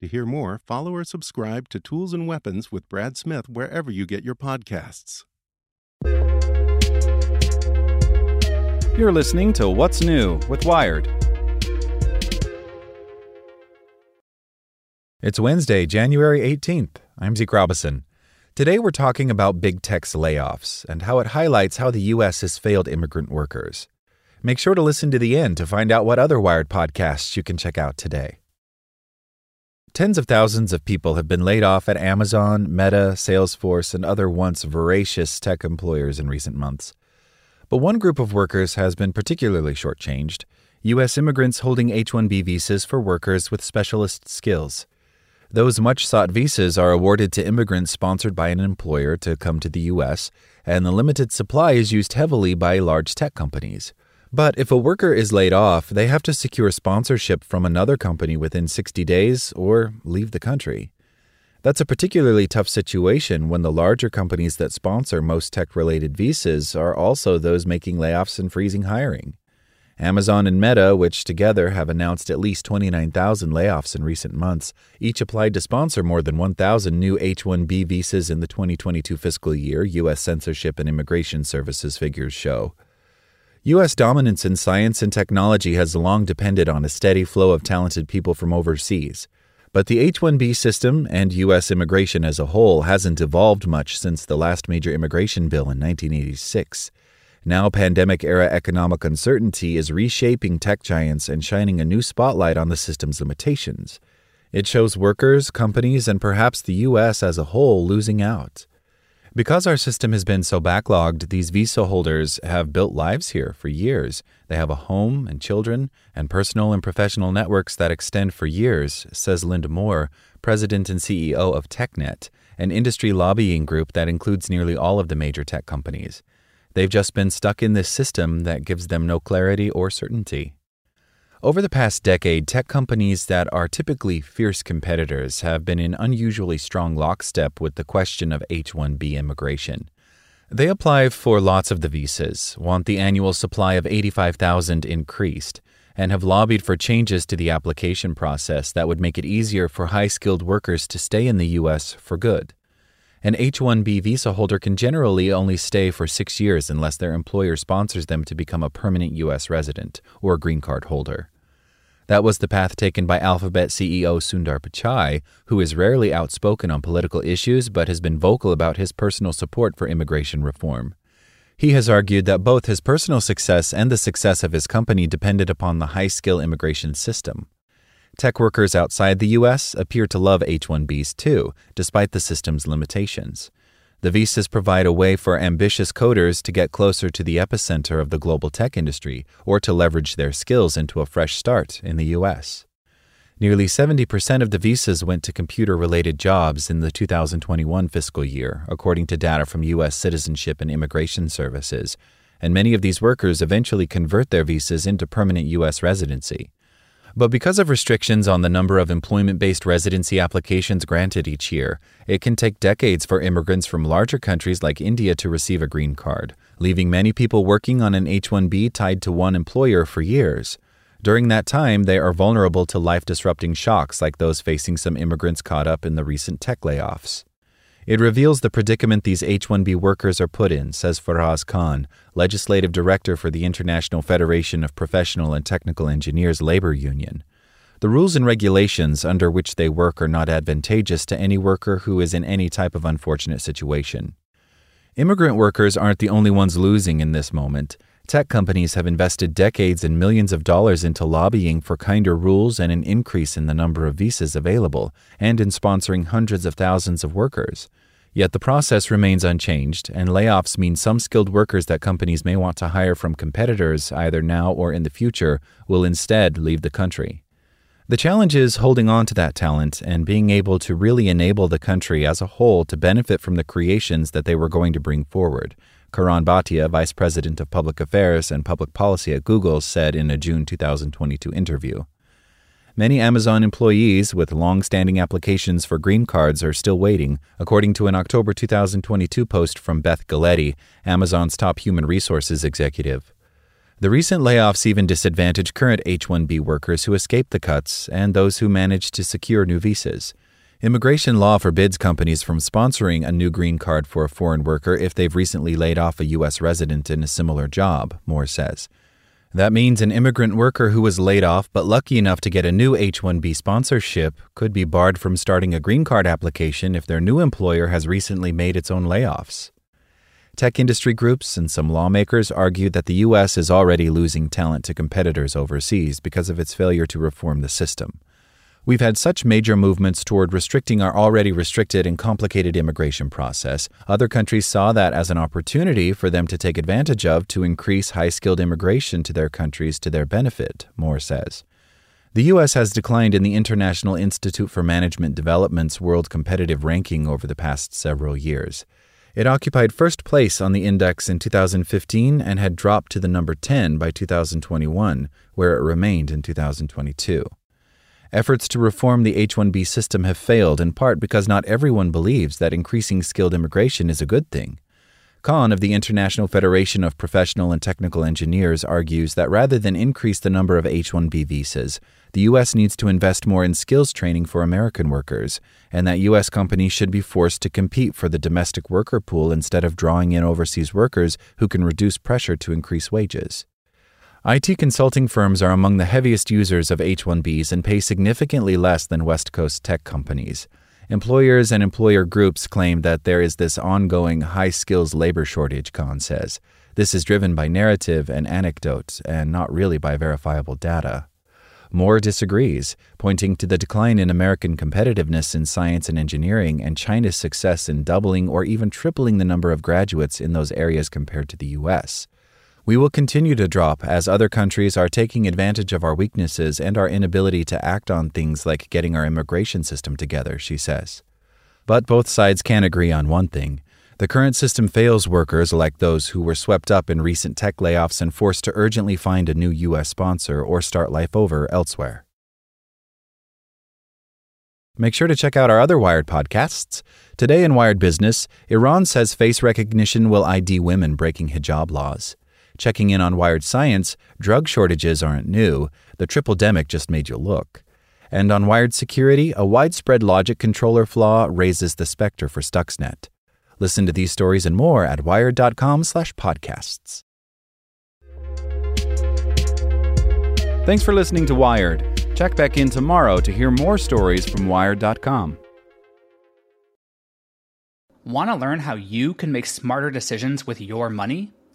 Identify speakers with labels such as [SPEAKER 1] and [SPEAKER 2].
[SPEAKER 1] To hear more, follow or subscribe to Tools and Weapons with Brad Smith wherever you get your podcasts.
[SPEAKER 2] You're listening to What's New with Wired.
[SPEAKER 3] It's Wednesday, January 18th. I'm Zeke Robison. Today we're talking about big tech's layoffs and how it highlights how the U.S. has failed immigrant workers. Make sure to listen to the end to find out what other Wired podcasts you can check out today. Tens of thousands of people have been laid off at Amazon, Meta, Salesforce, and other once voracious tech employers in recent months. But one group of workers has been particularly shortchanged U.S. immigrants holding H 1B visas for workers with specialist skills. Those much sought visas are awarded to immigrants sponsored by an employer to come to the U.S., and the limited supply is used heavily by large tech companies. But if a worker is laid off, they have to secure sponsorship from another company within 60 days or leave the country. That's a particularly tough situation when the larger companies that sponsor most tech related visas are also those making layoffs and freezing hiring. Amazon and Meta, which together have announced at least 29,000 layoffs in recent months, each applied to sponsor more than 1,000 new H 1B visas in the 2022 fiscal year, U.S. Citizenship and Immigration Services figures show. U.S. dominance in science and technology has long depended on a steady flow of talented people from overseas. But the H 1B system and U.S. immigration as a whole hasn't evolved much since the last major immigration bill in 1986. Now, pandemic era economic uncertainty is reshaping tech giants and shining a new spotlight on the system's limitations. It shows workers, companies, and perhaps the U.S. as a whole losing out. Because our system has been so backlogged, these visa holders have built lives here for years. They have a home and children and personal and professional networks that extend for years, says Linda Moore, president and CEO of TechNet, an industry lobbying group that includes nearly all of the major tech companies. They've just been stuck in this system that gives them no clarity or certainty. Over the past decade, tech companies that are typically fierce competitors have been in unusually strong lockstep with the question of H 1B immigration. They apply for lots of the visas, want the annual supply of 85,000 increased, and have lobbied for changes to the application process that would make it easier for high skilled workers to stay in the U.S. for good. An H 1B visa holder can generally only stay for six years unless their employer sponsors them to become a permanent U.S. resident or green card holder. That was the path taken by Alphabet CEO Sundar Pichai, who is rarely outspoken on political issues but has been vocal about his personal support for immigration reform. He has argued that both his personal success and the success of his company depended upon the high skill immigration system. Tech workers outside the U.S. appear to love H 1Bs too, despite the system's limitations. The visas provide a way for ambitious coders to get closer to the epicenter of the global tech industry or to leverage their skills into a fresh start in the U.S. Nearly 70% of the visas went to computer related jobs in the 2021 fiscal year, according to data from U.S. Citizenship and Immigration Services, and many of these workers eventually convert their visas into permanent U.S. residency. But because of restrictions on the number of employment based residency applications granted each year, it can take decades for immigrants from larger countries like India to receive a green card, leaving many people working on an H 1B tied to one employer for years. During that time, they are vulnerable to life disrupting shocks like those facing some immigrants caught up in the recent tech layoffs. It reveals the predicament these H 1B workers are put in, says Faraz Khan, legislative director for the International Federation of Professional and Technical Engineers Labor Union. The rules and regulations under which they work are not advantageous to any worker who is in any type of unfortunate situation. Immigrant workers aren't the only ones losing in this moment. Tech companies have invested decades and millions of dollars into lobbying for kinder rules and an increase in the number of visas available, and in sponsoring hundreds of thousands of workers. Yet the process remains unchanged, and layoffs mean some skilled workers that companies may want to hire from competitors, either now or in the future, will instead leave the country. The challenge is holding on to that talent and being able to really enable the country as a whole to benefit from the creations that they were going to bring forward. Karan Bhatia, Vice President of Public Affairs and Public Policy at Google, said in a June 2022 interview. Many Amazon employees with long standing applications for green cards are still waiting, according to an October 2022 post from Beth Galetti, Amazon's top human resources executive. The recent layoffs even disadvantage current H 1B workers who escaped the cuts and those who managed to secure new visas. Immigration law forbids companies from sponsoring a new green card for a foreign worker if they've recently laid off a U.S. resident in a similar job, Moore says. That means an immigrant worker who was laid off but lucky enough to get a new H 1B sponsorship could be barred from starting a green card application if their new employer has recently made its own layoffs. Tech industry groups and some lawmakers argue that the U.S. is already losing talent to competitors overseas because of its failure to reform the system. We've had such major movements toward restricting our already restricted and complicated immigration process. Other countries saw that as an opportunity for them to take advantage of to increase high skilled immigration to their countries to their benefit, Moore says. The U.S. has declined in the International Institute for Management Development's World Competitive Ranking over the past several years. It occupied first place on the index in 2015 and had dropped to the number 10 by 2021, where it remained in 2022. Efforts to reform the H 1B system have failed in part because not everyone believes that increasing skilled immigration is a good thing. Khan of the International Federation of Professional and Technical Engineers argues that rather than increase the number of H 1B visas, the U.S. needs to invest more in skills training for American workers, and that U.S. companies should be forced to compete for the domestic worker pool instead of drawing in overseas workers who can reduce pressure to increase wages. IT consulting firms are among the heaviest users of H 1Bs and pay significantly less than West Coast tech companies. Employers and employer groups claim that there is this ongoing high skills labor shortage, Khan says. This is driven by narrative and anecdote, and not really by verifiable data. Moore disagrees, pointing to the decline in American competitiveness in science and engineering and China's success in doubling or even tripling the number of graduates in those areas compared to the U.S. We will continue to drop as other countries are taking advantage of our weaknesses and our inability to act on things like getting our immigration system together, she says. But both sides can agree on one thing. The current system fails workers like those who were swept up in recent tech layoffs and forced to urgently find a new U.S. sponsor or start life over elsewhere. Make sure to check out our other Wired podcasts. Today in Wired Business, Iran says face recognition will ID women breaking hijab laws. Checking in on Wired Science, drug shortages aren't new, the triple demic just made you look. And on Wired Security, a widespread logic controller flaw raises the specter for Stuxnet. Listen to these stories and more at wired.com/podcasts.
[SPEAKER 2] Thanks for listening to Wired. Check back in tomorrow to hear more stories from wired.com.
[SPEAKER 4] Want to learn how you can make smarter decisions with your money?